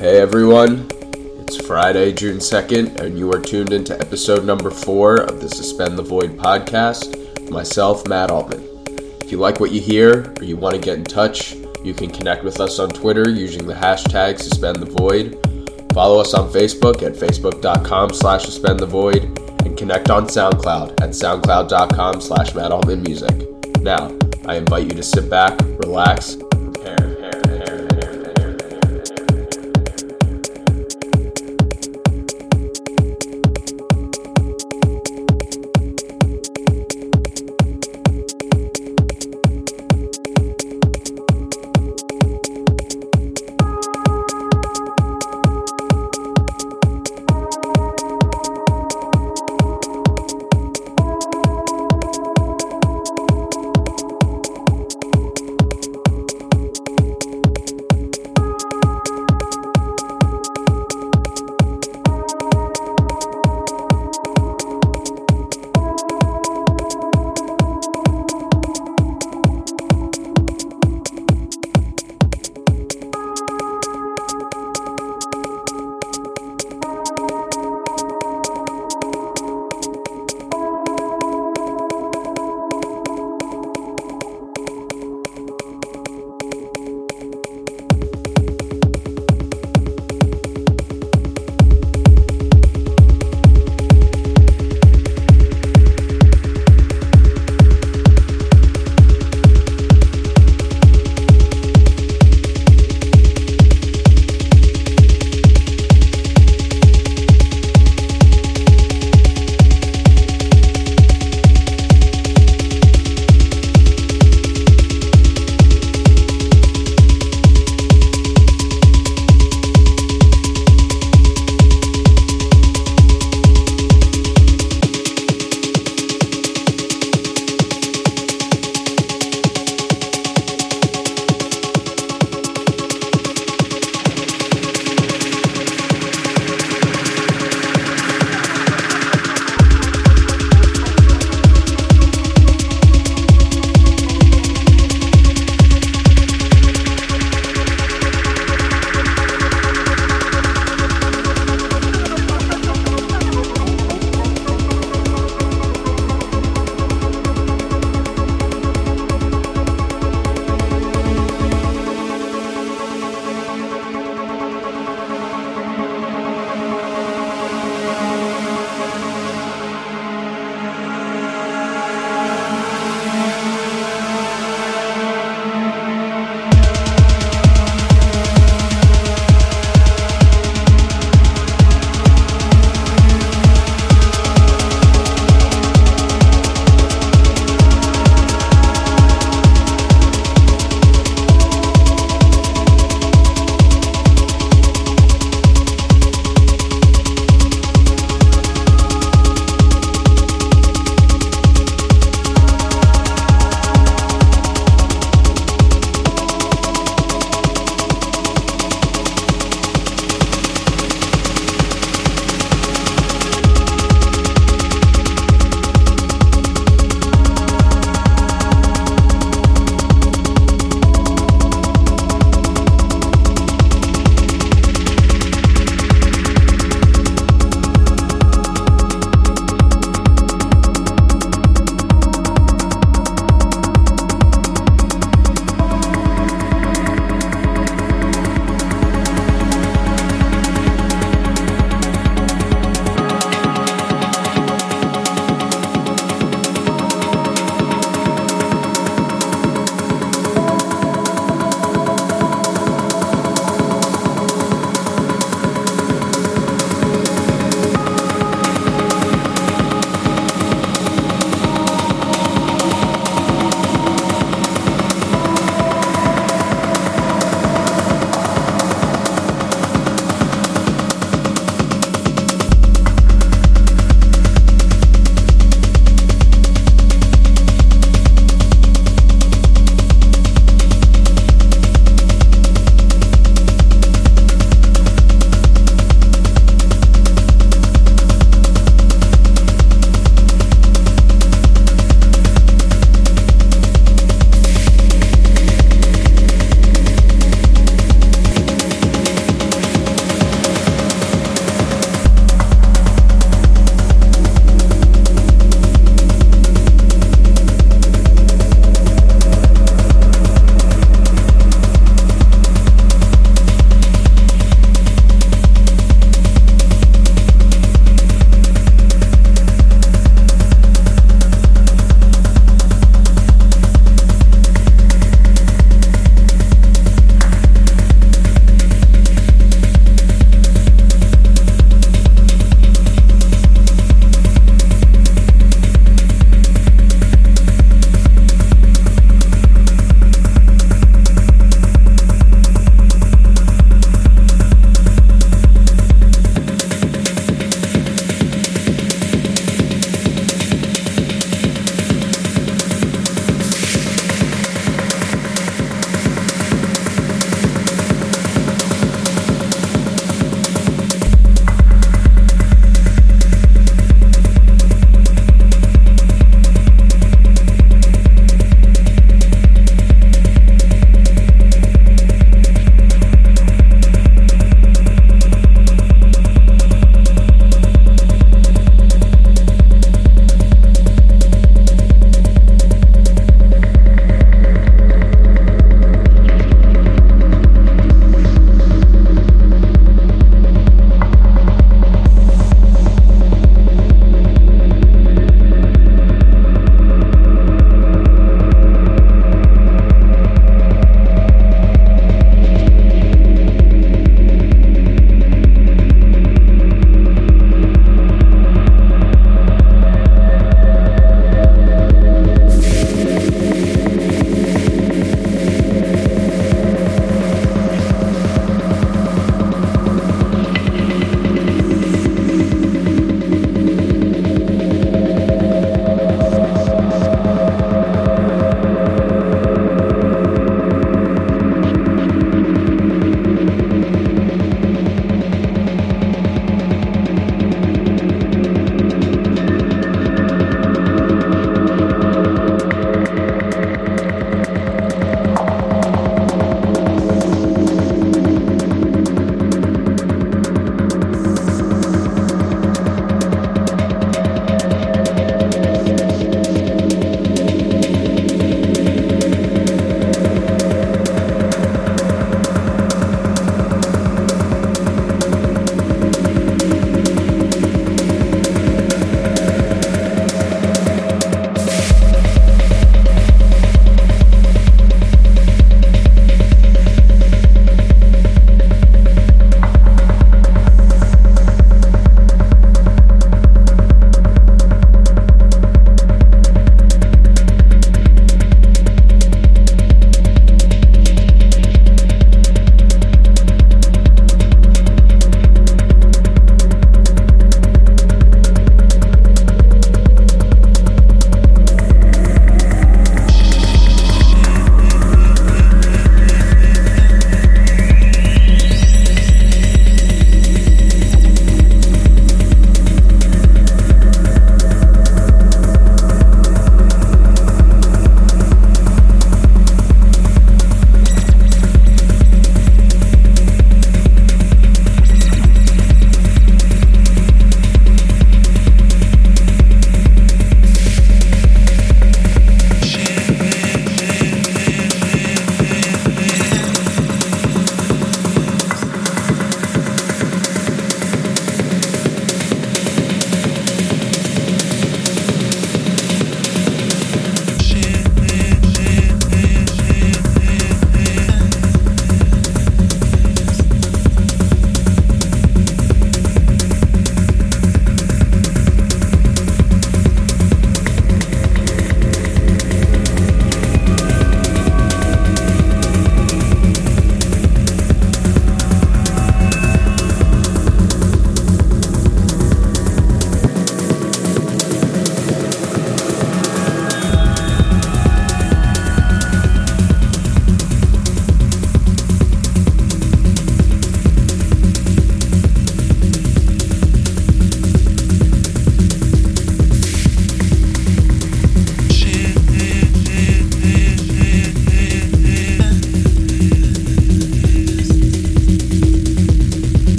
Hey everyone, it's Friday, June 2nd, and you are tuned into episode number four of the Suspend the Void podcast. Myself, Matt Altman. If you like what you hear or you want to get in touch, you can connect with us on Twitter using the hashtag Suspend the Void. Follow us on Facebook at facebook.com slash suspend the void and connect on SoundCloud at soundcloud.com slash Matt Altman Music. Now, I invite you to sit back, relax,